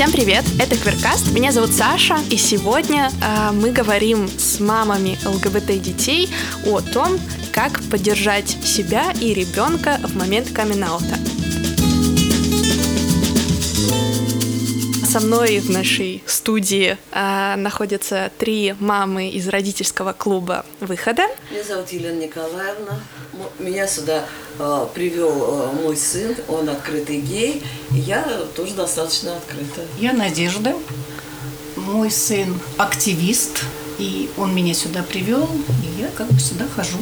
Всем привет, это Кверкаст, меня зовут Саша, и сегодня э, мы говорим с мамами ЛГБТ детей о том, как поддержать себя и ребенка в момент камин -аута. Со мной в нашей студии э, находятся три мамы из родительского клуба «Выхода». Меня зовут Елена Николаевна. Меня сюда э, привел э, мой сын, он открытый гей. Я тоже достаточно открыта. Я Надежда. Мой сын активист, и он меня сюда привел, и я как бы сюда хожу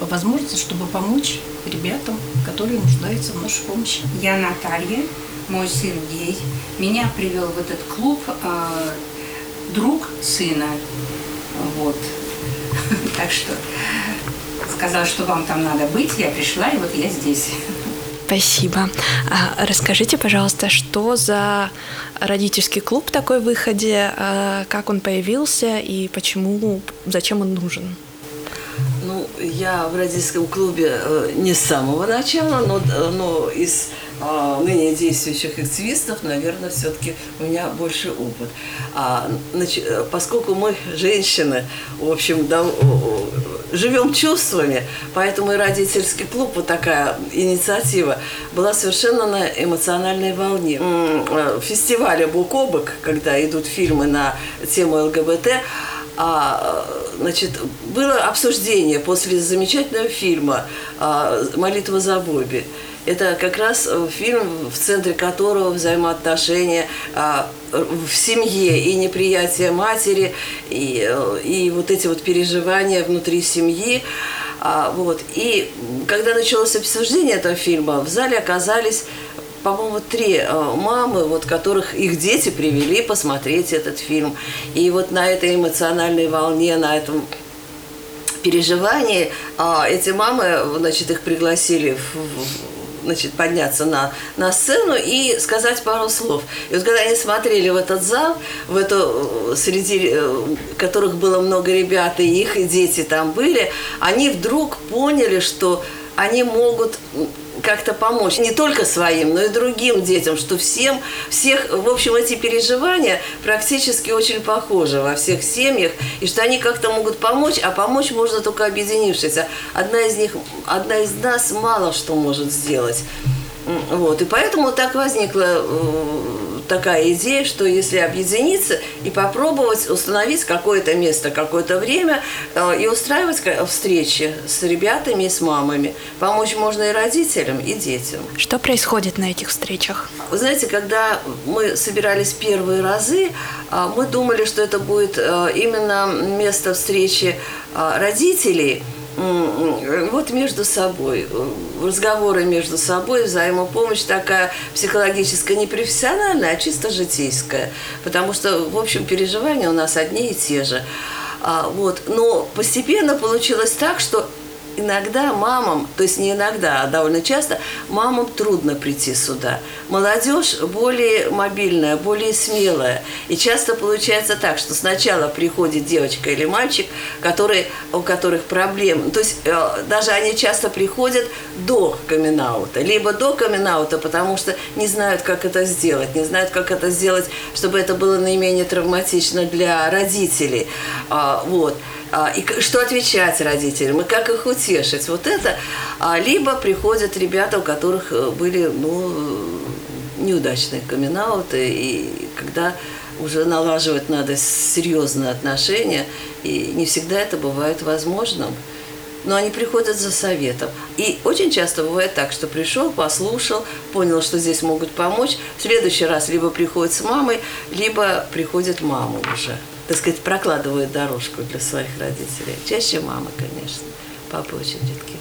по возможности, чтобы помочь ребятам, которые нуждаются в нашей помощи. Я Наталья, мой сын гей. Меня привел в этот клуб э, друг сына. Вот. Так что сказал, что вам там надо быть. Я пришла, и вот я здесь. Спасибо. А расскажите, пожалуйста, что за родительский клуб такой в выходе, а как он появился и почему, зачем он нужен? Ну, я в родительском клубе э, не с самого начала, но, но из а, ныне действующих активистов, наверное, все-таки у меня больше опыт. А, значит, э, поскольку мы, женщины, в общем, да, живем чувствами, поэтому и родительский клуб, вот такая инициатива, была совершенно на эмоциональной волне. Э, фестиваля «Бок о бок», когда идут фильмы на тему ЛГБТ, а, значит, было обсуждение после замечательного фильма а, «Молитва за Бобби». Это как раз э, фильм, в центре которого взаимоотношения а, в семье и неприятие матери, и, э, и вот эти вот переживания внутри семьи. А, вот. И когда началось обсуждение этого фильма, в зале оказались по-моему, три э, мамы, вот которых их дети привели посмотреть этот фильм. И вот на этой эмоциональной волне, на этом переживании а, эти мамы, значит, их пригласили в, значит, подняться на, на сцену и сказать пару слов. И вот когда они смотрели в этот зал, в эту, среди э, которых было много ребят, и их и дети там были, они вдруг поняли, что они могут как-то помочь не только своим, но и другим детям, что всем, всех, в общем, эти переживания практически очень похожи во всех семьях, и что они как-то могут помочь, а помочь можно только объединившись. Одна из них, одна из нас мало что может сделать. Вот, и поэтому так возникла такая идея, что если объединиться и попробовать установить какое-то место, какое-то время э, и устраивать встречи с ребятами и с мамами. Помочь можно и родителям, и детям. Что происходит на этих встречах? Вы знаете, когда мы собирались первые разы, э, мы думали, что это будет э, именно место встречи родителей – вот между собой, разговоры между собой, взаимопомощь такая психологическая, не профессиональная, а чисто житейская. Потому что, в общем, переживания у нас одни и те же. А, вот. Но постепенно получилось так, что иногда мамам, то есть не иногда, а довольно часто, мамам трудно прийти сюда. Молодежь более мобильная, более смелая. И часто получается так, что сначала приходит девочка или мальчик, которые, у которых проблемы. То есть э, даже они часто приходят до камин либо до камин потому что не знают, как это сделать, не знают, как это сделать, чтобы это было наименее травматично для родителей. А, вот. А, и что отвечать родителям, и как их утешить. Вот это. А, либо приходят ребята, у которых э, были ну, неудачные камин и когда уже налаживать надо серьезные отношения, и не всегда это бывает возможным. Но они приходят за советом. И очень часто бывает так, что пришел, послушал, понял, что здесь могут помочь. В следующий раз либо приходит с мамой, либо приходит мама уже так сказать, прокладывают дорожку для своих родителей. Чаще мама, конечно, папа очень редкий.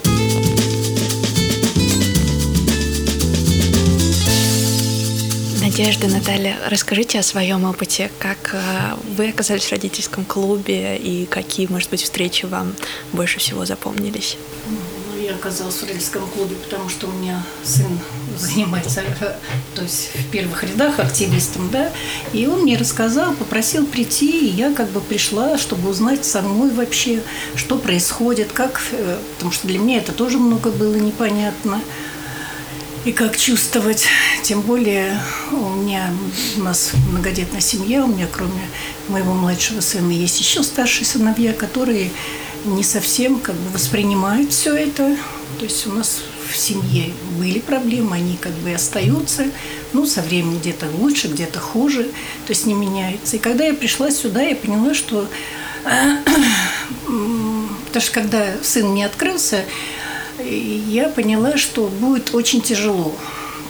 Надежда, Наталья, расскажите о своем опыте, как э, вы оказались в родительском клубе и какие, может быть, встречи вам больше всего запомнились? Я оказалась в родительском клубе, потому что у меня сын занимается, то есть в первых рядах активистом, да, и он мне рассказал, попросил прийти, и я как бы пришла, чтобы узнать самой вообще, что происходит, как, э, потому что для меня это тоже много было непонятно. и как чувствовать. Тем более у меня у нас многодетная семья, у меня кроме моего младшего сына есть еще старшие сыновья, которые не совсем как бы воспринимают все это. То есть у нас в семье были проблемы, они как бы остаются. Ну, со временем где-то лучше, где-то хуже, то есть не меняется. И когда я пришла сюда, я поняла, что... Потому что когда сын не открылся, я поняла, что будет очень тяжело.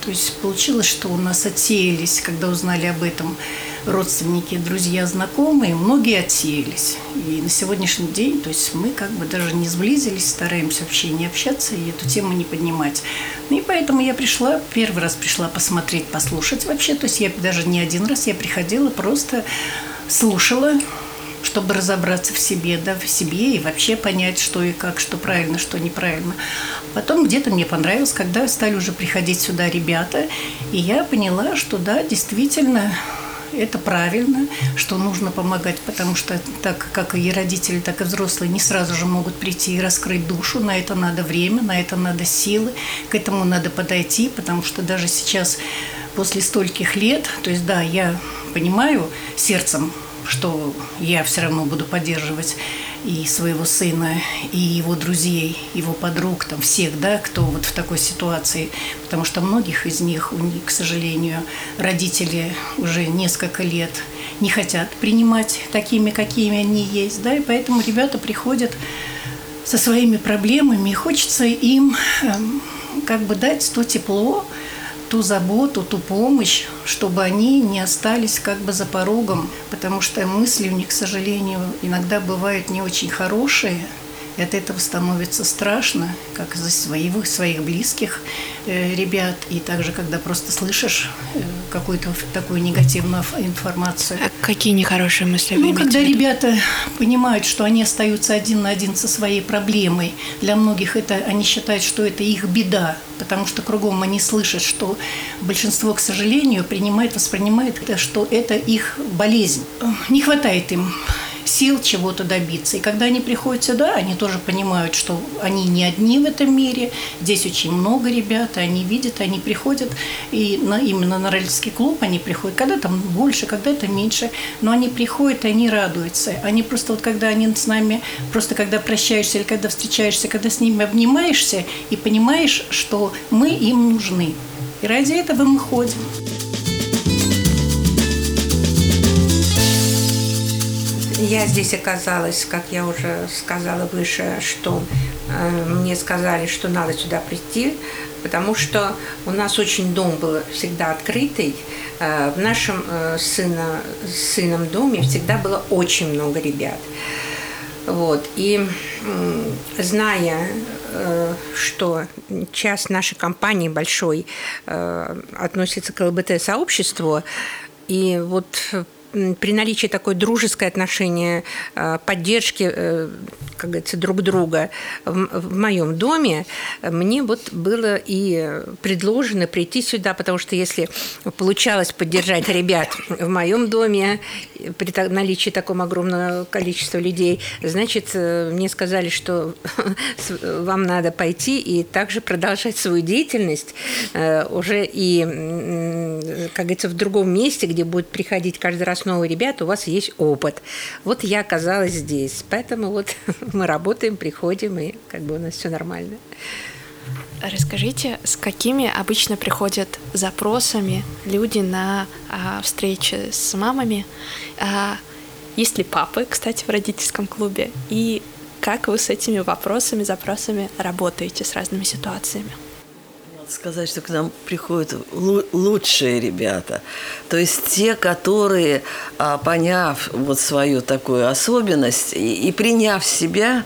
То есть получилось, что у нас отсеялись, когда узнали об этом родственники, друзья, знакомые, многие отсеялись. И на сегодняшний день, то есть мы как бы даже не сблизились, стараемся вообще не общаться и эту тему не поднимать. И поэтому я пришла, первый раз пришла посмотреть, послушать вообще. То есть я даже не один раз, я приходила, просто слушала, чтобы разобраться в себе, да, в себе и вообще понять, что и как, что правильно, что неправильно. Потом где-то мне понравилось, когда стали уже приходить сюда ребята, и я поняла, что да, действительно, это правильно, что нужно помогать, потому что так как и родители, так и взрослые не сразу же могут прийти и раскрыть душу. На это надо время, на это надо силы, к этому надо подойти, потому что даже сейчас, после стольких лет, то есть да, я понимаю сердцем, что я все равно буду поддерживать и своего сына, и его друзей, его подруг, там всех, да, кто вот в такой ситуации, потому что многих из них, к сожалению, родители уже несколько лет не хотят принимать такими, какими они есть, да, и поэтому ребята приходят со своими проблемами, и хочется им эм, как бы дать то тепло, ту заботу, ту помощь, чтобы они не остались как бы за порогом, потому что мысли у них, к сожалению, иногда бывают не очень хорошие, от этого становится страшно, как за своих, своих близких э, ребят, и также, когда просто слышишь э, какую-то такую негативную информацию. А какие нехорошие мысли Ну, когда ребята понимают, что они остаются один на один со своей проблемой, для многих это, они считают, что это их беда, потому что кругом они слышат, что большинство, к сожалению, принимает, воспринимает, что это их болезнь. Не хватает им сил чего-то добиться. И когда они приходят сюда, они тоже понимают, что они не одни в этом мире. Здесь очень много ребят, они видят, они приходят. И на, именно на родительский клуб они приходят. Когда-то больше, когда-то меньше. Но они приходят, и они радуются. Они просто вот когда они с нами, просто когда прощаешься или когда встречаешься, когда с ними обнимаешься и понимаешь, что мы им нужны. И ради этого мы ходим. Я здесь оказалась, как я уже сказала выше, что э, мне сказали, что надо сюда прийти, потому что у нас очень дом был всегда открытый. Э, в нашем э, сына, сыном доме всегда было очень много ребят. Вот. И зная, э, что часть нашей компании большой э, относится к ЛГБТ-сообществу, и вот при наличии такой дружеской отношения, э, поддержки, э, как говорится, друг друга в моем доме, мне вот было и предложено прийти сюда, потому что если получалось поддержать ребят в моем доме при наливчии такого огромного количества людей, значит, э, мне сказали, что вам надо пойти и также продолжать свою деятельность уже и, как говорится, в другом месте, где будет приходить каждый раз новые ребята, у вас есть опыт. Вот я оказалась здесь, поэтому вот мы работаем, приходим, и как бы у нас все нормально. Расскажите, с какими обычно приходят запросами люди на а, встречи с мамами? А, есть ли папы, кстати, в родительском клубе? И как вы с этими вопросами, запросами работаете с разными ситуациями? Сказать, что к нам приходят лучшие ребята. То есть те, которые, а, поняв вот свою такую особенность и, приняв себя,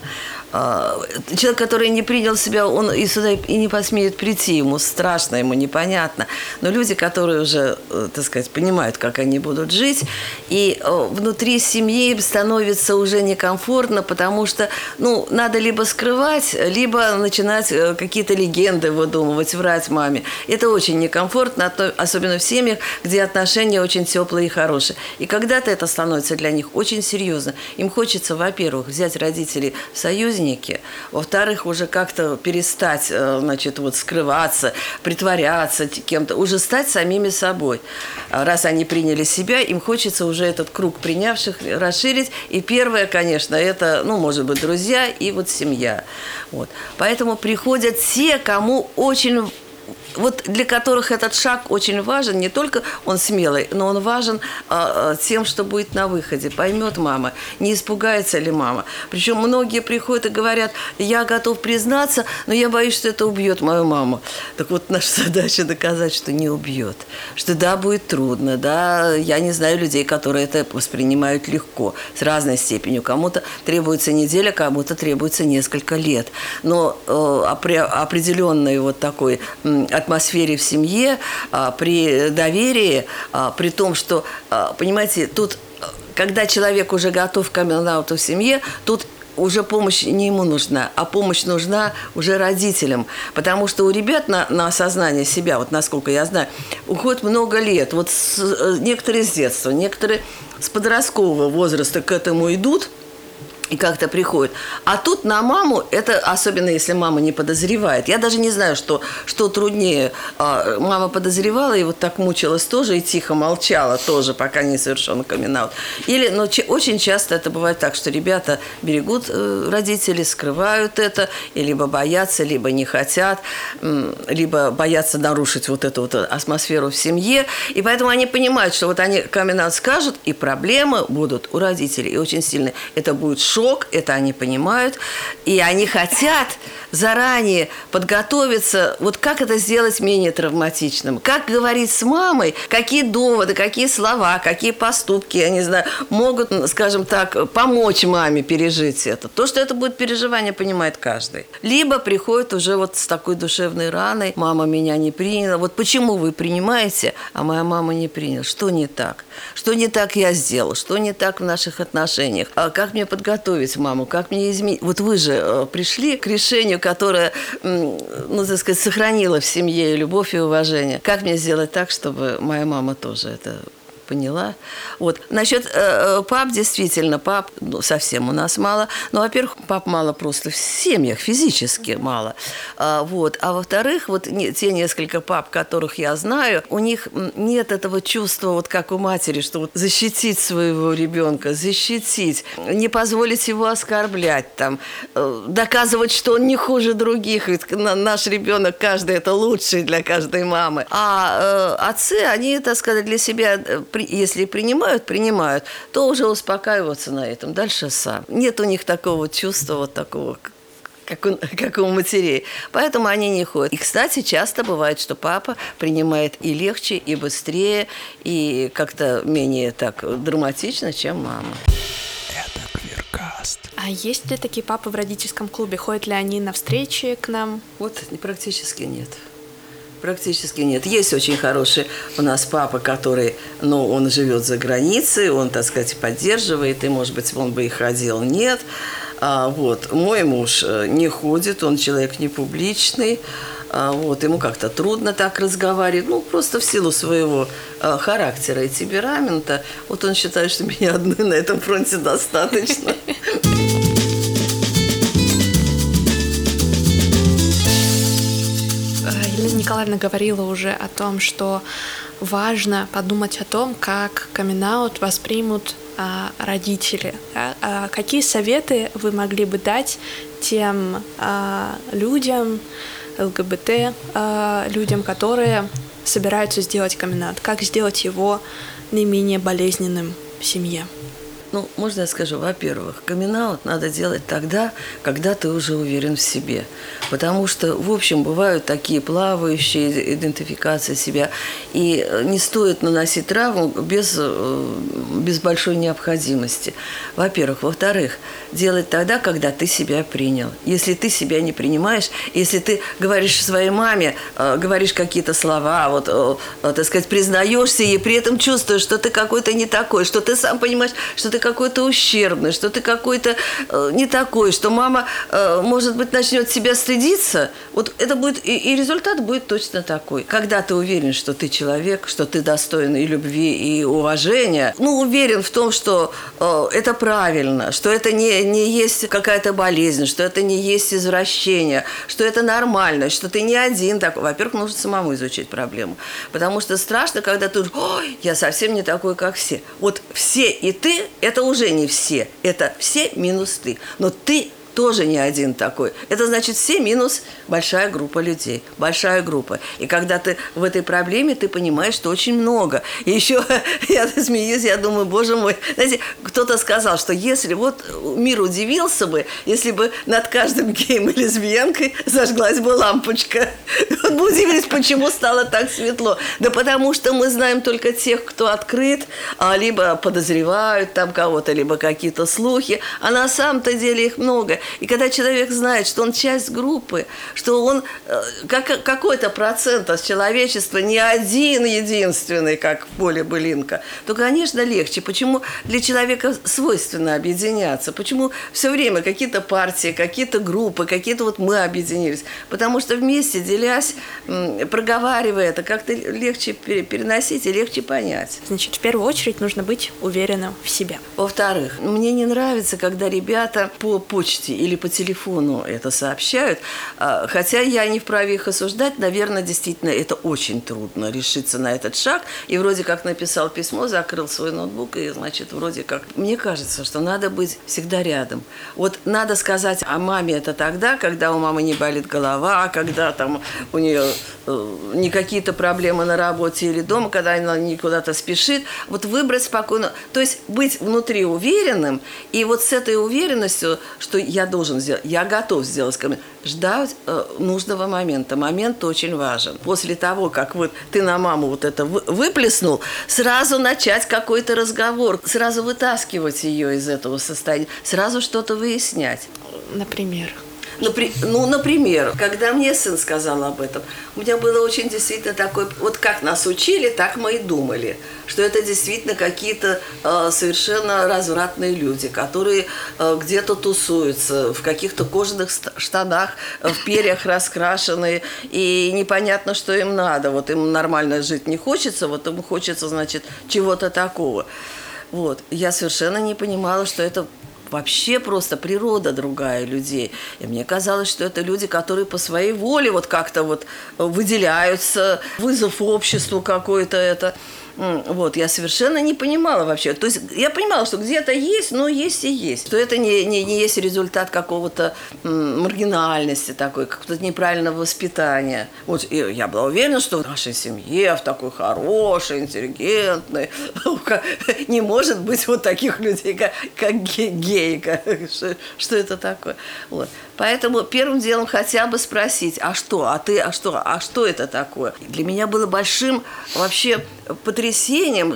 человек, который не принял себя, он и сюда и не посмеет прийти, ему страшно, ему непонятно. Но люди, которые уже, э, так сказать, понимают, как они будут жить, и э, внутри семьи становится уже некомфортно, потому что, ну, надо либо скрывать, либо начинать э, какие-то легенды выдумывать, врать маме. Это очень некомфортно, особенно в семьях, где отношения очень теплые и хорошие. И когда-то это становится для них очень серьезно. Им хочется, во-первых, взять родителей в союзе, серьезники. Во-вторых, уже как-то перестать, э, значит, вот скрываться, притворяться кем-то, уже стать самими собой. А раз они приняли себя, им хочется уже этот круг принявших расширить. И первое, конечно, это, ну, может быть, друзья и вот семья. Вот. Поэтому приходят те, кому очень вот для которых этот шаг очень важен, не только он смелый, но он важен а, а, тем, что будет на выходе. Поймет мама, не испугается ли мама. Причем многие приходят и говорят, я готов признаться, но я боюсь, что это убьет мою маму. Так вот, наша задача доказать, что не убьет. Что да, будет трудно, да, я не знаю людей, которые это воспринимают легко, с разной степенью. Кому-то требуется неделя, кому-то требуется несколько лет. Но э, определенной вот такой атмосфере в семье, а, при доверии, а, при том, что, а, понимаете, тут, когда человек уже готов к камин в семье, тут уже помощь не ему нужна, а помощь нужна уже родителям. Потому что у ребят на, на осознание себя, вот насколько я знаю, уходит много лет. Вот с, э, некоторые с детства, некоторые с подросткового возраста к этому идут – и как-то приходит. А тут на маму, это особенно если мама не подозревает. Я даже не знаю, что, что труднее. А, мама подозревала и вот так мучилась тоже и тихо молчала тоже, пока не совершен камин -аут. Или, но ч- очень часто это бывает так, что ребята берегут э, родителей, скрывают это, и либо боятся, либо не хотят, э, либо боятся нарушить вот эту вот атмосферу в семье. И поэтому они понимают, что вот они камин скажут, и проблемы будут у родителей, и очень сильные. Это будет шок, это они понимают, и они хотят заранее подготовиться, вот как это сделать менее травматичным, как говорить с мамой, какие доводы, какие слова, какие поступки, я не знаю, могут, скажем так, помочь маме пережить это. То, что это будет переживание, понимает каждый. Либо приходит уже вот с такой душевной раной, мама меня не приняла, вот почему вы принимаете, а моя мама не приняла, что не так? Что не так я сделал, что не так в наших отношениях, а как мне подготовить готовить маму, как мне изменить. Вот вы же э, пришли к решению, которое, ну, так сказать, сохранило в семье и любовь, и уважение. Как мне сделать так, чтобы моя мама тоже это поняла. Вот. Насчет э, э, пап, действительно, пап ну, совсем у нас мало. Ну, во-первых, пап мало просто в семьях, физически мало. А, вот. а во-вторых, вот не, те несколько пап, которых я знаю, у них нет этого чувства, вот как у матери, что вот защитить своего ребенка, защитить, не позволить его оскорблять, там, э, доказывать, что он не хуже других. Ведь наш ребенок, каждый это лучший для каждой мамы. А э, отцы, они, так сказать, для себя э, если принимают, принимают, то уже успокаиваться на этом. Дальше сам. Нет у них такого чувства, вот такого, как у, как у матерей. Поэтому они не ходят. И, кстати, часто бывает, что папа принимает и легче, и быстрее, и как-то менее так драматично, чем мама. Это Квиркаст. А есть ли такие папы в родительском клубе? Ходят ли они на встречи к нам? Вот практически нет. Практически нет. Есть очень хороший у нас папа, который, ну, он живет за границей, он, так сказать, поддерживает, и, может быть, он бы и ходил. Нет. А, вот. Мой муж э, не ходит, он человек не публичный. А, вот, ему как-то трудно так разговаривать, ну, просто в силу своего а, характера и темперамента. Вот он считает, что меня одной на этом фронте достаточно. Николаевна говорила уже о том, что важно подумать о том, как камин воспримут а, родители. А, а какие советы вы могли бы дать тем а, людям, ЛГБТ, а, людям, которые собираются сделать камин Как сделать его наименее болезненным в семье? Ну, можно я скажу, во-первых, камин надо делать тогда, когда ты уже уверен в себе. Потому что, в общем, бывают такие плавающие идентификации себя. И не стоит наносить травму без, э, без большой необходимости. Во-первых. Во-вторых, делать тогда, когда ты себя принял. Если ты себя не принимаешь, если ты говоришь своей маме, э, говоришь какие-то слова, вот, э, так сказать, признаешься и при этом чувствуешь, что ты какой-то не такой, что ты сам понимаешь, что ты ты какой-то ущербный, что ты какой-то э, не такой, что мама, э, может быть, начнет себя стыдиться, вот это будет, и, и результат будет точно такой. Когда ты уверен, что ты человек, что ты достоин и любви, и уважения, ну, уверен в том, что э, это правильно, что это не, не есть какая-то болезнь, что это не есть извращение, что это нормально, что ты не один такой. Во-первых, нужно самому изучить проблему. Потому что страшно, когда ты, ой, я совсем не такой, как все. Вот все и ты – это уже не все. Это все минус ты. Но ты тоже не один такой. Это значит все минус большая группа людей. Большая группа. И когда ты в этой проблеме, ты понимаешь, что очень много. И еще я смеюсь, я думаю, боже мой. Знаете, кто-то сказал, что если вот мир удивился бы, если бы над каждым геем и лесбиянкой зажглась бы лампочка. Вот бы удивились, почему стало так светло. Да потому что мы знаем только тех, кто открыт, а либо подозревают там кого-то, либо какие-то слухи. А на самом-то деле их много. И когда человек знает, что он часть группы, что он э, как, какой-то процент от человечества, не один единственный, как в поле былинка, то, конечно, легче. Почему для человека свойственно объединяться? Почему все время какие-то партии, какие-то группы, какие-то вот мы объединились? Потому что вместе, делясь, проговаривая это, как-то легче переносить и легче понять. Значит, в первую очередь нужно быть уверенным в себе. Во-вторых, мне не нравится, когда ребята по почте или по телефону это сообщают. А, хотя я не вправе их осуждать, наверное, действительно это очень трудно решиться на этот шаг. И вроде как написал письмо, закрыл свой ноутбук, и, значит, вроде как... Мне кажется, что надо быть всегда рядом. Вот надо сказать о маме это тогда, когда у мамы не болит голова, когда там у нее э, не какие-то проблемы на работе или дома, когда она не куда-то спешит. Вот выбрать спокойно. То есть быть внутри уверенным, и вот с этой уверенностью, что я должен сделать, я готов сделать коммент, ждать э, нужного момента. Момент очень важен. После того, как вот ты на маму вот это выплеснул, сразу начать какой-то разговор, сразу вытаскивать ее из этого состояния, сразу что-то выяснять. Например? Ну, например, когда мне сын сказал об этом, у меня было очень действительно такое, вот как нас учили, так мы и думали, что это действительно какие-то э, совершенно развратные люди, которые э, где-то тусуются, в каких-то кожаных штанах, в перьях раскрашенные, и непонятно, что им надо. Вот им нормально жить не хочется, вот им хочется, значит, чего-то такого. Вот. Я совершенно не понимала, что это вообще просто природа другая людей. И мне казалось, что это люди, которые по своей воле вот как-то вот выделяются, вызов обществу какой-то это. Вот, я совершенно не понимала вообще. То есть я понимала, что где-то есть, но есть и есть. Что это не, не, не есть результат какого-то маргинальности такой, какого-то неправильного воспитания. Вот я была уверена, что в нашей семье, в такой хорошей, интеллигентной, не может быть вот таких людей, как, как геи. Как, что, что это такое? Вот. Поэтому первым делом хотя бы спросить, а что, а ты, а что, а что это такое? Для меня было большим вообще потрясением,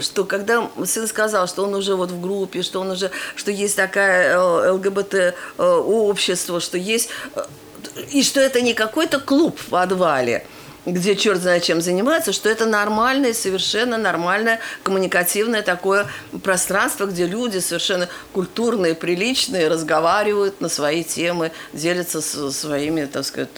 что когда сын сказал, что он уже вот в группе, что он уже, что есть такая э, ЛГБТ э, общество, что есть, э, и что это не какой-то клуб в подвале, где черт знает чем занимается, что это нормальное, совершенно нормальное коммуникативное такое пространство, где люди совершенно культурные, приличные, разговаривают на свои темы, делятся своими, так сказать,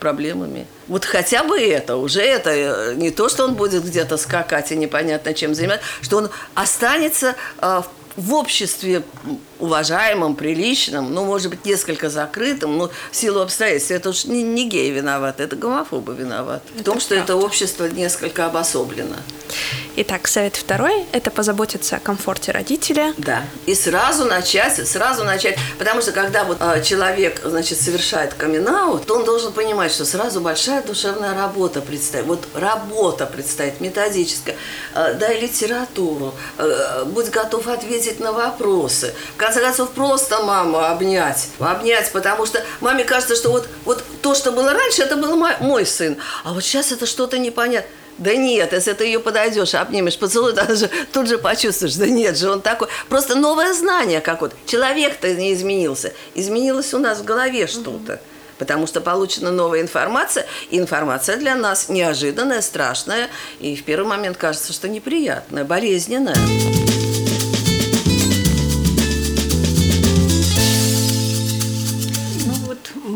проблемами. Вот хотя бы это, уже это, э, не то, что он будет где-то скакать и непонятно чем заниматься, что он останется э, в обществе уважаемым, приличным, ну, может быть, несколько закрытым, но в силу обстоятельств. Это уж не, не геи виноваты, это гомофобы виноваты. В том, что правда. это общество несколько обособлено. Итак, совет второй – это позаботиться о комфорте родителя. Да. И сразу начать, сразу начать. Потому что когда вот э, человек, значит, совершает камин то он должен понимать, что сразу большая душевная работа предстоит. Вот работа предстоит, методическая. Э, дай литературу, э, будь готов ответить на вопросы. В конце концов, просто маму обнять. Обнять, потому что маме кажется, что вот, вот то, что было раньше, это был мой, мой сын. А вот сейчас это что-то непонятное. Да нет, если ты ее подойдешь, обнимешь, поцелуй, же тут же почувствуешь. Да нет же, он такой. Просто новое знание как вот. Человек-то не изменился. Изменилось у нас в голове что-то. Потому что получена новая информация, и информация для нас неожиданная, страшная, и в первый момент кажется, что неприятная, болезненная.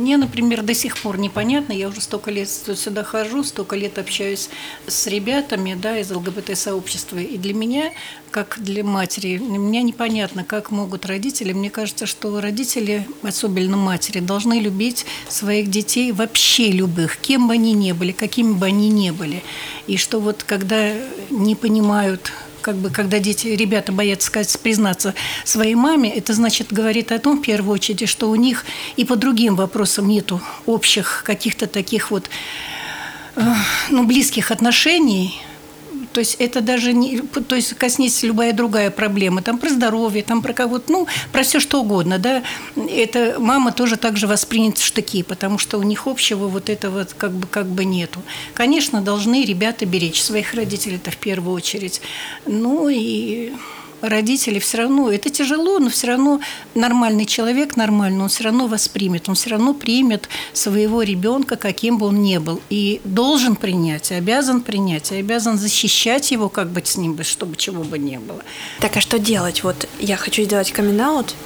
Мне, например, до сих пор непонятно, я уже столько лет сюда хожу, столько лет общаюсь с ребятами да, из ЛГБТ-сообщества, и для меня, как для матери, меня непонятно, как могут родители, мне кажется, что родители, особенно матери, должны любить своих детей вообще любых, кем бы они ни были, какими бы они ни были. И что вот когда не понимают как бы, когда дети, ребята боятся сказать, признаться своей маме, это значит, говорит о том, в первую очередь, что у них и по другим вопросам нету общих каких-то таких вот э, ну, близких отношений, то есть это даже не, то есть коснется любая другая проблема, там про здоровье, там про кого-то, ну, про все что угодно, да. Это мама тоже так же воспринят в штыки, потому что у них общего вот этого как бы, как бы нету. Конечно, должны ребята беречь своих родителей, это в первую очередь. Ну и родители все равно, это тяжело, но все равно нормальный человек, нормальный, он все равно воспримет, он все равно примет своего ребенка, каким бы он ни был. И должен принять, и обязан принять, и обязан защищать его, как быть с ним, чтобы чего бы ни было. Так, а что делать? Вот я хочу сделать камин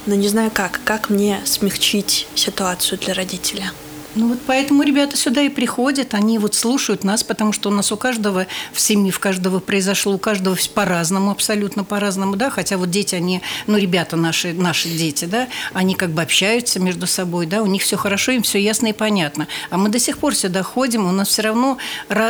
но не знаю как. Как мне смягчить ситуацию для родителя? Ну вот поэтому ребята сюда и приходят, они вот слушают нас, потому что у нас у каждого в семье, в каждого произошло, у каждого по-разному, абсолютно по-разному, да, хотя вот дети, они, ну, ребята наши, наши дети, да, они как бы общаются между собой, да, у них все хорошо, им все ясно и понятно. А мы до сих пор сюда ходим, у нас все равно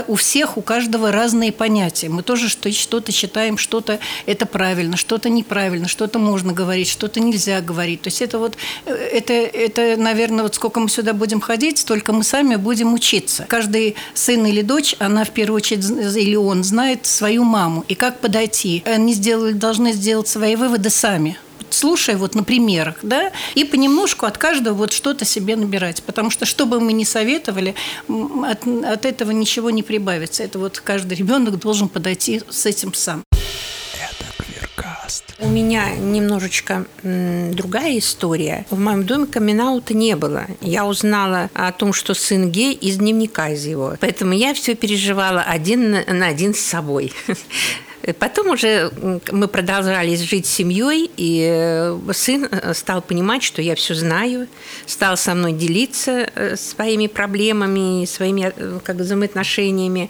у всех, у каждого разные понятия. Мы тоже что-то считаем, что-то это правильно, что-то неправильно, что-то можно говорить, что-то нельзя говорить. То есть это вот, э, это, это, наверное, вот сколько мы сюда будем ходить, учиться, только мы сами будем учиться. Каждый сын или дочь, она в первую очередь, или он знает свою маму и как подойти. Они сделали, должны сделать свои выводы сами слушая вот на примерах, да, и понемножку от каждого вот что-то себе набирать. Потому что, что бы мы ни советовали, от, от этого ничего не прибавится. Это вот каждый ребенок должен подойти с этим сам. У меня немножечко м, другая история. В моем доме камин не было. Я узнала о том, что сын гей из дневника из его. Поэтому я все переживала один на один с собой. Потом уже мы продолжали жить с семьей, и э, сын э, стал понимать, что я все знаю, стал со мной делиться э, своими проблемами, своими как взаимоотношениями.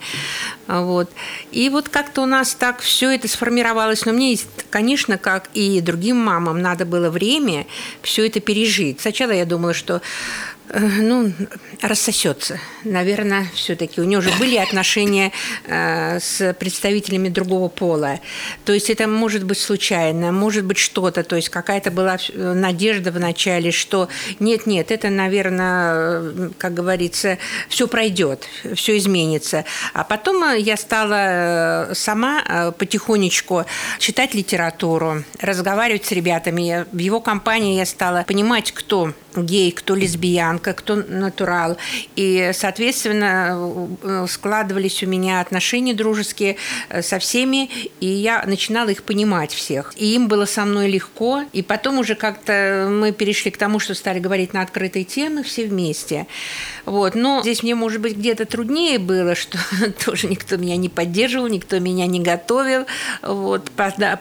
Вот. И вот как-то у нас так все это сформировалось. Но мне, конечно, как и другим мамам, надо было время все это пережить. Сначала я думала, что Э, ну, рассосется. Наверное, все-таки у нее уже были отношения э, с представителями другого пола. То есть это может быть случайно, может быть что-то. То есть какая-то была э, надежда в начале, что нет-нет, это, наверное, как говорится, все пройдет, все изменится. А потом я стала сама потихонечку читать литературу, разговаривать с ребятами. В его компании я стала понимать, кто гей, кто лесбиянка, кто натурал. И, соответственно, э, складывались у меня отношения дружеские э, со всеми, и я начинала их понимать всех. И им было со мной легко. И потом уже как-то мы перешли к тому, что стали говорить на открытые темы все вместе. Вот. Но здесь мне, может быть, где-то труднее было, что тоже никто меня не поддерживал, никто меня не готовил. Вот.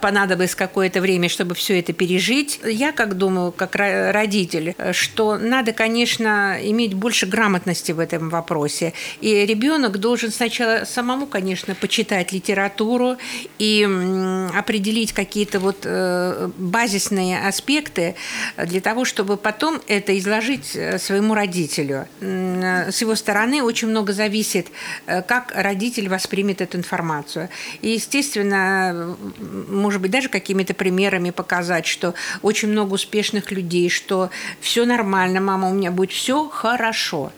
Понадобилось какое-то время, чтобы все это пережить. Я как думаю, как родитель, что надо, конечно, иметь больше грамотности в этом вопросе. И ребенок должен сначала самому, конечно, почитать литературу и определить какие-то вот э, базисные аспекты для того, чтобы потом это изложить э, своему родителю. С его стороны очень много зависит, э, как родитель воспримет эту информацию. И, естественно, может быть, даже какими-то примерами показать, что очень много успешных людей, что все нормально, мама, у меня будет все хорошо.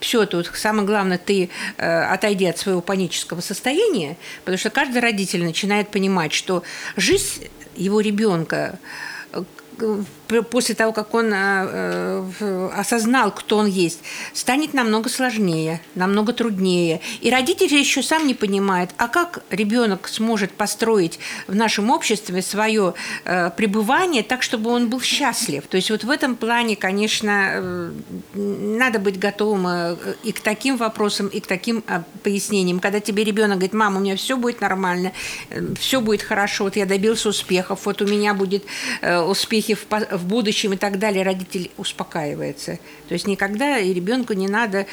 Все, тут самое главное, ты э, отойди от своего панического состояния, потому что каждый родитель начинает понимать, что жизнь его ребенка после того, как он э, э, осознал, кто он есть, станет намного сложнее, намного труднее. И родитель еще сам не понимает, а как ребенок сможет построить в нашем обществе свое э, пребывание так, чтобы он был счастлив. То есть вот в этом плане, конечно, надо быть готовым и к таким вопросам, и к таким пояснениям. Когда тебе ребенок говорит, мама, у меня все будет нормально, все будет хорошо, вот я добился успехов, вот у меня будет успех успехе в, в будущем и так далее, родитель успокаивается. То есть никогда и ребенку не надо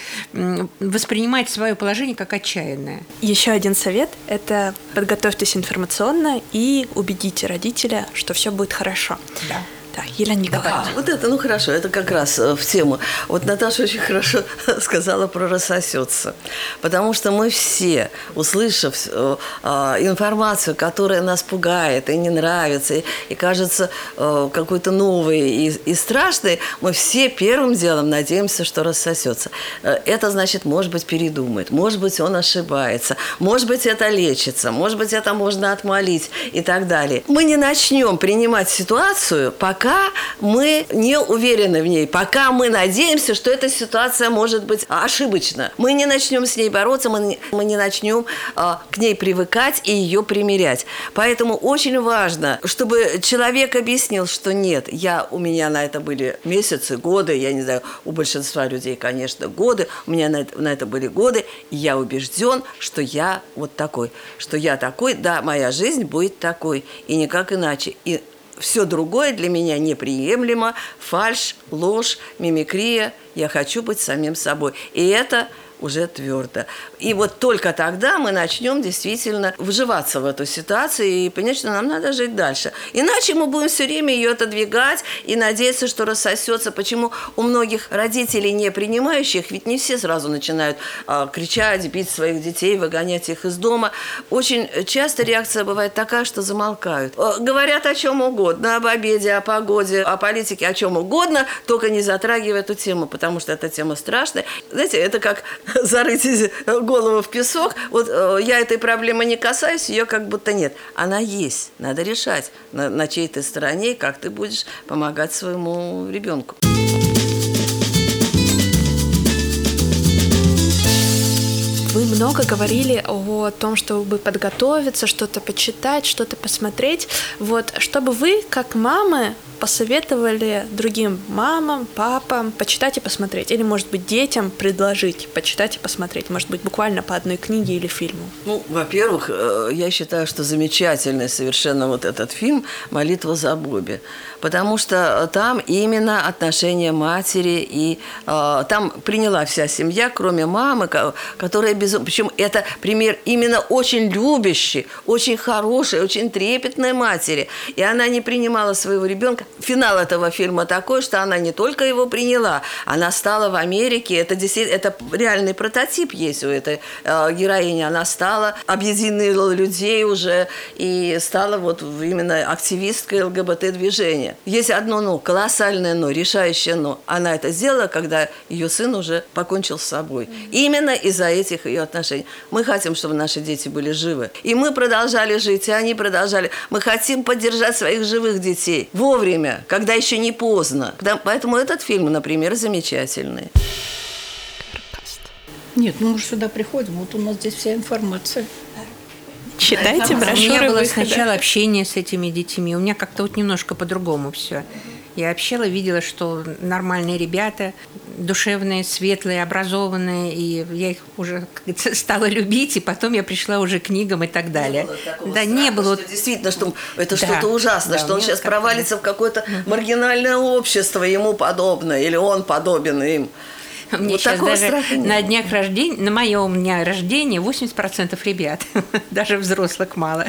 воспринимать свое положение как отчаянное. Еще один совет – это подготовьтесь информационно и убедите родителя, что все будет хорошо. Да. Да, Елена Николаевна. А, вот это, ну хорошо, это как раз э, в тему. Вот Наташа очень хорошо сказала про рассосется. Потому что мы все, услышав э, а, информацию, которая нас пугает и не нравится, и, и кажется э, какой-то новой и, и страшной, мы все первым делом надеемся, что рассосется. Э, это значит, может быть, передумает, может быть, он ошибается, может быть, это лечится, может быть, это можно отмолить и так далее. Мы не начнем принимать ситуацию, пока пока мы не уверены в ней, пока мы надеемся, что эта ситуация может быть ошибочна. Мы не начнем с ней бороться, мы не, мы не начнем э, к ней привыкать и ее примерять. Поэтому очень важно, чтобы человек объяснил, что нет, я, у меня на это были месяцы, годы, я не знаю, у большинства людей, конечно, годы, у меня на это, на это были годы, и я убежден, что я вот такой, что я такой, да, моя жизнь будет такой, и никак иначе. И все другое для меня неприемлемо, фальш, ложь, мимикрия. Я хочу быть самим собой. И это уже твердо. И вот только тогда мы начнем действительно вживаться в эту ситуацию и понять, что нам надо жить дальше. Иначе мы будем все время ее отодвигать и надеяться, что рассосется. Почему у многих родителей, не принимающих, ведь не все сразу начинают а, кричать, бить своих детей, выгонять их из дома. Очень часто реакция бывает такая, что замолкают. Говорят о чем угодно, об обеде, о погоде, о политике, о чем угодно, только не затрагивая эту тему, потому что эта тема страшная. Знаете, это как зарыть голову в песок. Вот э, я этой проблемы не касаюсь, ее как будто нет. Она есть, надо решать, на, на чьей ты стороне, как ты будешь помогать своему ребенку. Вы много говорили о том, чтобы подготовиться, что-то почитать, что-то посмотреть. Вот, чтобы вы, как мамы, посоветовали другим мамам, папам почитать и посмотреть? Или, может быть, детям предложить почитать и посмотреть? Может быть, буквально по одной книге или фильму? Ну, во-первых, э, я считаю, что замечательный совершенно вот этот фильм «Молитва за Бобби», потому что там именно отношения матери, и э, там приняла вся семья, кроме мамы, которая без... Причем это пример именно очень любящей, очень хорошей, очень трепетной матери. И она не принимала своего ребенка финал этого фильма такой, что она не только его приняла, она стала в Америке, это действительно, это реальный прототип есть у этой э, героини, она стала, объединила людей уже и стала вот именно активисткой ЛГБТ-движения. Есть одно «но», колоссальное «но», решающее «но». Она это сделала, когда ее сын уже покончил с собой. Именно из-за этих ее отношений. Мы хотим, чтобы наши дети были живы. И мы продолжали жить, и они продолжали. Мы хотим поддержать своих живых детей вовремя время, когда еще не поздно. Поэтому этот фильм, например, замечательный. Нет, ну мы же сюда приходим, вот у нас здесь вся информация. Читайте брошюры. У меня было сначала общение с этими детьми, у меня как-то вот немножко по-другому все. Я общала, видела, что нормальные ребята, душевные, светлые, образованные, и я их уже стала любить, и потом я пришла уже к книгам и так далее. Не да, не было. Что действительно, что это да, что-то ужасное, да, что он сейчас провалится в какое-то маргинальное общество ему подобное, или он подобен им. Мне вот сейчас даже на днях рождения, на моем дне рождения 80% ребят, даже взрослых мало.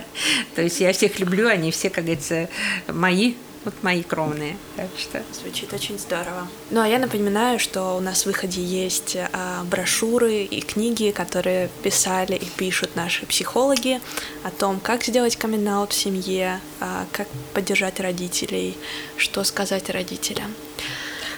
То есть я всех люблю, они все, как говорится, мои вот мои кровные. Так что звучит очень здорово. Ну а я напоминаю, что у нас в выходе есть а, брошюры и книги, которые писали и пишут наши психологи о том, как сделать камин в семье, а, как поддержать родителей, что сказать родителям.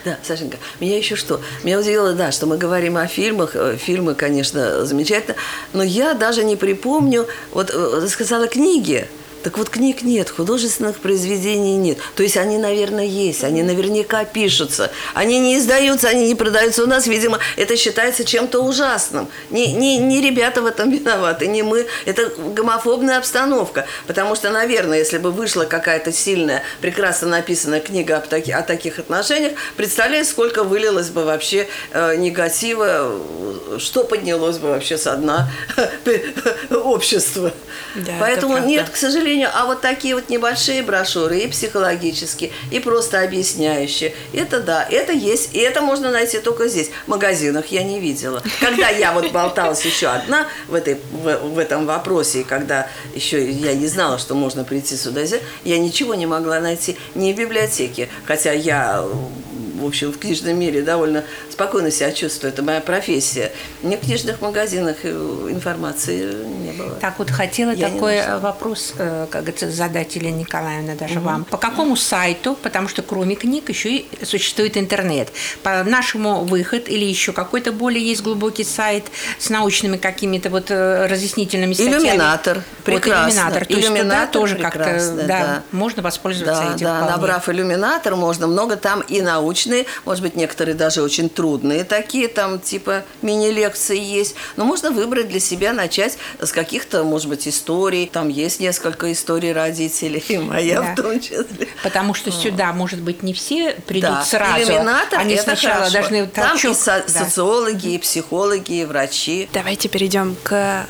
Да, Сашенька, меня еще что? Меня удивило, да, что мы говорим о фильмах. Э, фильмы, конечно, замечательно. Но я даже не припомню, вот э, сказала книги. Так вот, книг нет, художественных произведений нет. То есть они, наверное, есть, они наверняка пишутся. Они не издаются, они не продаются у нас. Видимо, это считается чем-то ужасным. Не, не, не ребята в этом виноваты, не мы. Это гомофобная обстановка. Потому что, наверное, если бы вышла какая-то сильная, прекрасно написанная книга о, таки, о таких отношениях, представляете, сколько вылилось бы вообще э, негатива, что поднялось бы вообще со дна общества. Да, Поэтому нет, к сожалению, сожалению, а вот такие вот небольшие брошюры и психологические, и просто объясняющие, это да, это есть, и это можно найти только здесь. В магазинах я не видела. Когда я вот болталась еще одна в, этой, в, в этом вопросе, и когда еще я не знала, что можно прийти сюда, я ничего не могла найти ни в библиотеке, хотя я в общем, в книжном мире довольно спокойно себя чувствую. Это моя профессия. Ни в книжных магазинах э, информации не было. Так вот, хотела Я такой вопрос, э, как говорится, задать Елене Николаевна даже угу. вам. По какому сайту, потому что кроме книг еще и существует интернет, по нашему выход или еще какой-то более есть глубокий сайт с научными какими-то вот э, разъяснительными статьями? Иллюминатор. Прекрасно. Вот иллюминатор. То иллюминатор есть туда тоже как-то да, да, можно воспользоваться да, этим Да, вполне. набрав иллюминатор, можно много там и научных научные, может быть, некоторые даже очень трудные такие, там типа мини-лекции есть. Но можно выбрать для себя, начать с каких-то, может быть, историй. Там есть несколько историй родителей, и моя да. в том числе. Потому что сюда, может быть, не все придут да. сразу. Иллюминатор Они это сначала хорошо. должны Там и со- да. социологи, и психологи, и врачи. Давайте перейдем к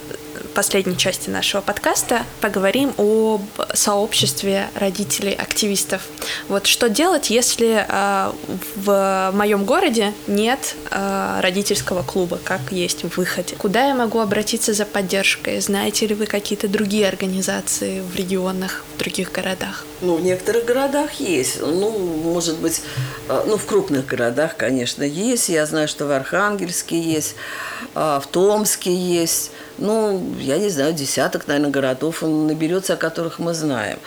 последней части нашего подкаста поговорим об сообществе родителей-активистов. Вот что делать, если э, в моем городе нет э, родительского клуба, как есть в выходе? Куда я могу обратиться за поддержкой? Знаете ли вы какие-то другие организации в регионах, в других городах? Ну, в некоторых городах есть. Ну, может быть, э, ну, в крупных городах, конечно, есть. Я знаю, что в Архангельске есть, в Томске есть. Ну, я не знаю, десяток, наверное, городов он наберется, о которых мы знаем.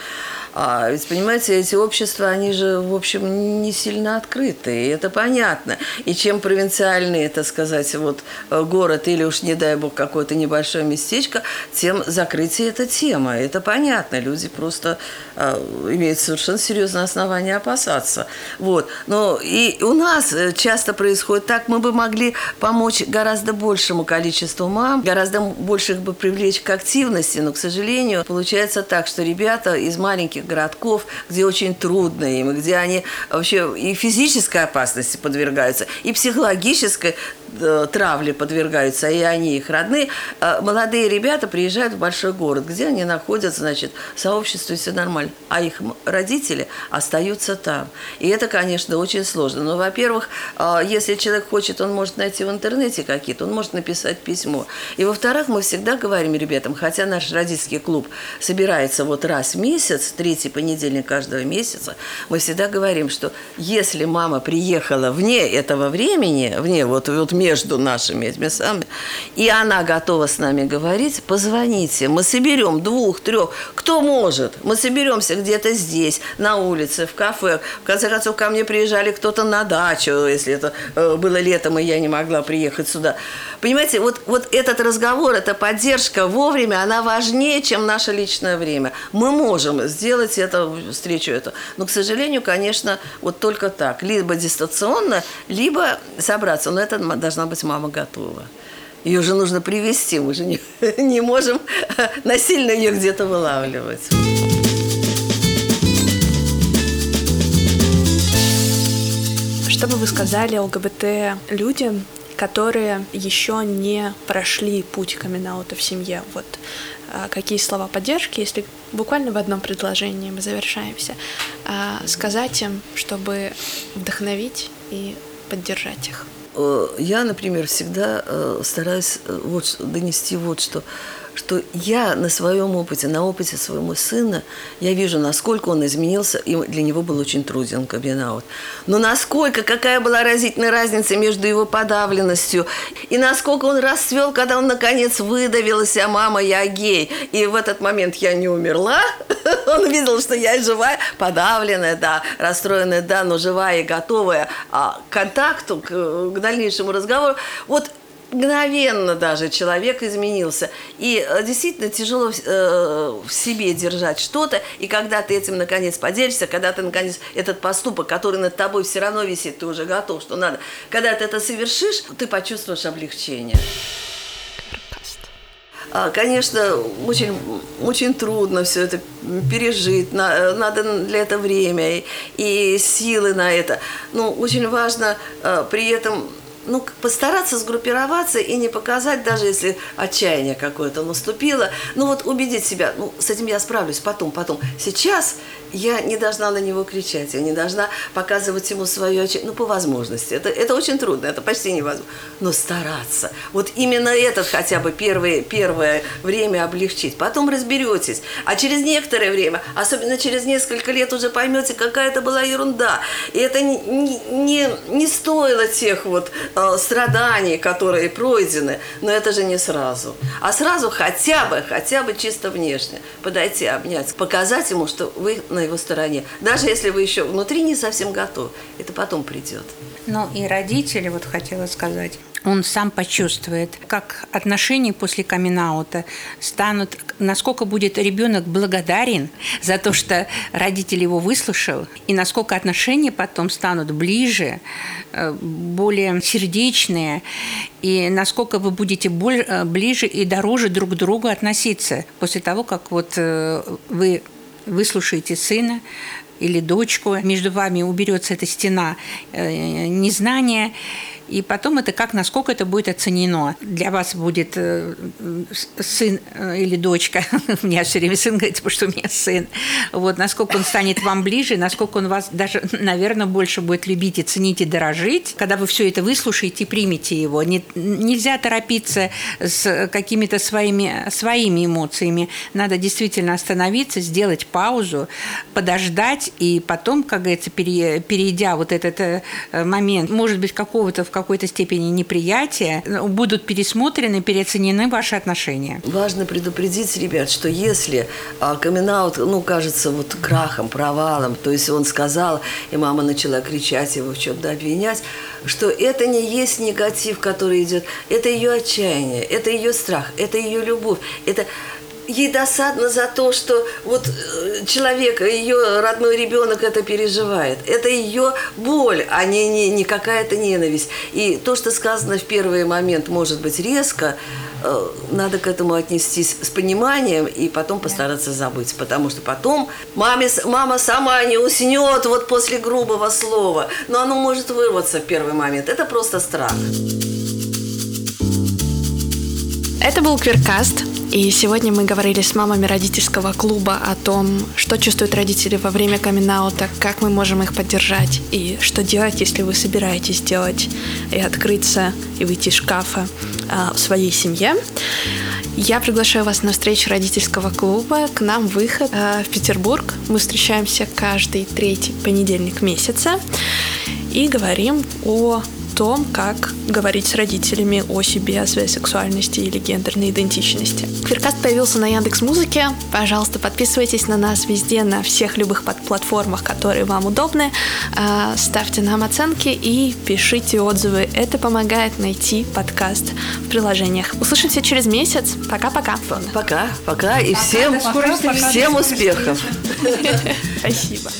А ведь, понимаете, эти общества, они же, в общем, не сильно открыты, и это понятно. И чем провинциальнее, так сказать, вот э, город или уж, не дай бог, какое-то небольшое местечко, тем закрытие эта тема. Это понятно. Люди просто э, имеют совершенно серьезное основание опасаться. Вот. Но и у нас э, часто происходит так, мы бы могли помочь гораздо большему количеству мам, гораздо больше их бы привлечь к активности, но, к сожалению, получается так, что ребята из маленьких городков, где очень трудно им, где они вообще и физической опасности подвергаются, и психологической травле подвергаются, и они, их родные, э, молодые ребята приезжают в большой город, где они находятся, значит, в сообществе, все нормально, а их родители остаются там. И это, конечно, очень сложно. Но, во-первых, э, если человек хочет, он может найти в интернете какие-то, он может написать письмо. И, во-вторых, мы всегда говорим ребятам, хотя наш родительский клуб собирается вот раз в месяц, третий понедельник каждого месяца, мы всегда говорим, что если мама приехала вне этого времени, вне вот, вот между нашими этими самыми, и она готова с нами говорить, позвоните, мы соберем двух, трех, кто может, мы соберемся где-то здесь, на улице, в кафе, в конце концов, ко мне приезжали кто-то на дачу, если это э, было летом, и я не могла приехать сюда. Понимаете, вот, вот этот разговор, эта поддержка вовремя, она важнее, чем наше личное время. Мы можем сделать это, встречу эту, но, к сожалению, конечно, вот только так, либо дистанционно, либо собраться, но это должна быть мама готова. Ее же нужно привести, мы же не, не можем насильно ее где-то вылавливать. Что бы вы сказали ЛГБТ людям, которые еще не прошли путь камин в семье? Вот а, какие слова поддержки, если буквально в одном предложении мы завершаемся, а, сказать им, чтобы вдохновить и поддержать их? Э, я, например, всегда э, стараюсь э, вот донести вот что что я на своем опыте, на опыте своего сына, я вижу, насколько он изменился, и для него был очень труден камин Но насколько, какая была разительная разница между его подавленностью, и насколько он расцвел, когда он наконец выдавился, а мама, я гей. И в этот момент я не умерла, он видел, что я живая, подавленная, да, расстроенная, да, но живая и готовая а, к контакту, к, к дальнейшему разговору. Вот мгновенно даже человек изменился. И э, действительно тяжело э, в себе держать что-то, и когда ты этим наконец поделишься, когда ты наконец этот поступок, который над тобой все равно висит, ты уже готов, что надо, когда ты это совершишь, ты почувствуешь облегчение. А, конечно, очень, очень трудно все это пережить, э, надо для этого время и, и силы на это. Но очень важно при этом ну, постараться сгруппироваться и не показать, даже если отчаяние какое-то наступило, ну вот убедить себя, ну, с этим я справлюсь потом, потом. Сейчас я не должна на него кричать, я не должна показывать ему свое отчаяние, ну, по возможности. Это, это очень трудно, это почти невозможно. Но стараться. Вот именно этот хотя бы первое, первое время облегчить. Потом разберетесь. А через некоторое время, особенно через несколько лет, уже поймете, какая это была ерунда. И это не, не, не стоило тех вот страданий, которые пройдены. Но это же не сразу. А сразу хотя бы, хотя бы чисто внешне подойти, обнять, показать ему, что вы на его стороне. Даже если вы еще внутри не совсем готовы, это потом придет. Ну и родители, вот хотела сказать, он сам почувствует, как отношения после камин станут, насколько будет ребенок благодарен за то, что родитель его выслушал, и насколько отношения потом станут ближе, э, более сердечные, и насколько вы будете э, ближе и дороже друг к другу относиться после того, как вот э, вы выслушаете сына или дочку, между вами уберется эта стена незнания, и потом это как, насколько это будет оценено. Для вас будет э, сын э, или дочка, у меня все время сын говорит, потому что у меня сын, вот, насколько он станет вам ближе, насколько он вас даже, наверное, больше будет любить и ценить и дорожить, когда вы все это выслушаете и примете его. Не, нельзя торопиться с какими-то своими, своими эмоциями. Надо действительно остановиться, сделать паузу, подождать, и потом, как говорится, перейдя вот этот э, момент, может быть, какого-то в какой-то степени неприятия, будут пересмотрены, переоценены ваши отношения. Важно предупредить ребят, что если камин ну, кажется вот крахом, провалом, то есть он сказал, и мама начала кричать его в чем-то обвинять, что это не есть негатив, который идет, это ее отчаяние, это ее страх, это ее любовь, это ей досадно за то, что вот э, человек, ее родной ребенок это переживает. Это ее боль, а не, не, не какая-то ненависть. И то, что сказано в первый момент, может быть резко, э, надо к этому отнестись с пониманием и потом постараться забыть. Потому что потом маме, мама сама не уснет вот после грубого слова. Но оно может вырваться в первый момент. Это просто страх. Это был Квиркаст. И сегодня мы говорили с мамами родительского клуба о том, что чувствуют родители во время камин как мы можем их поддержать, и что делать, если вы собираетесь делать и открыться, и выйти из шкафа э, в своей семье. Я приглашаю вас на встречу родительского клуба. К нам выход э, в Петербург. Мы встречаемся каждый третий понедельник месяца и говорим о том, как говорить с родителями о себе, о своей сексуальности или гендерной идентичности. Квиркаст появился на Яндекс Музыке. Пожалуйста, подписывайтесь на нас везде, на всех любых платформах, которые вам удобны. А, ставьте нам оценки и пишите отзывы. Это помогает найти подкаст в приложениях. Услышимся через месяц. Пока-пока. Пока, пока и всем, всем успехов. Спасибо.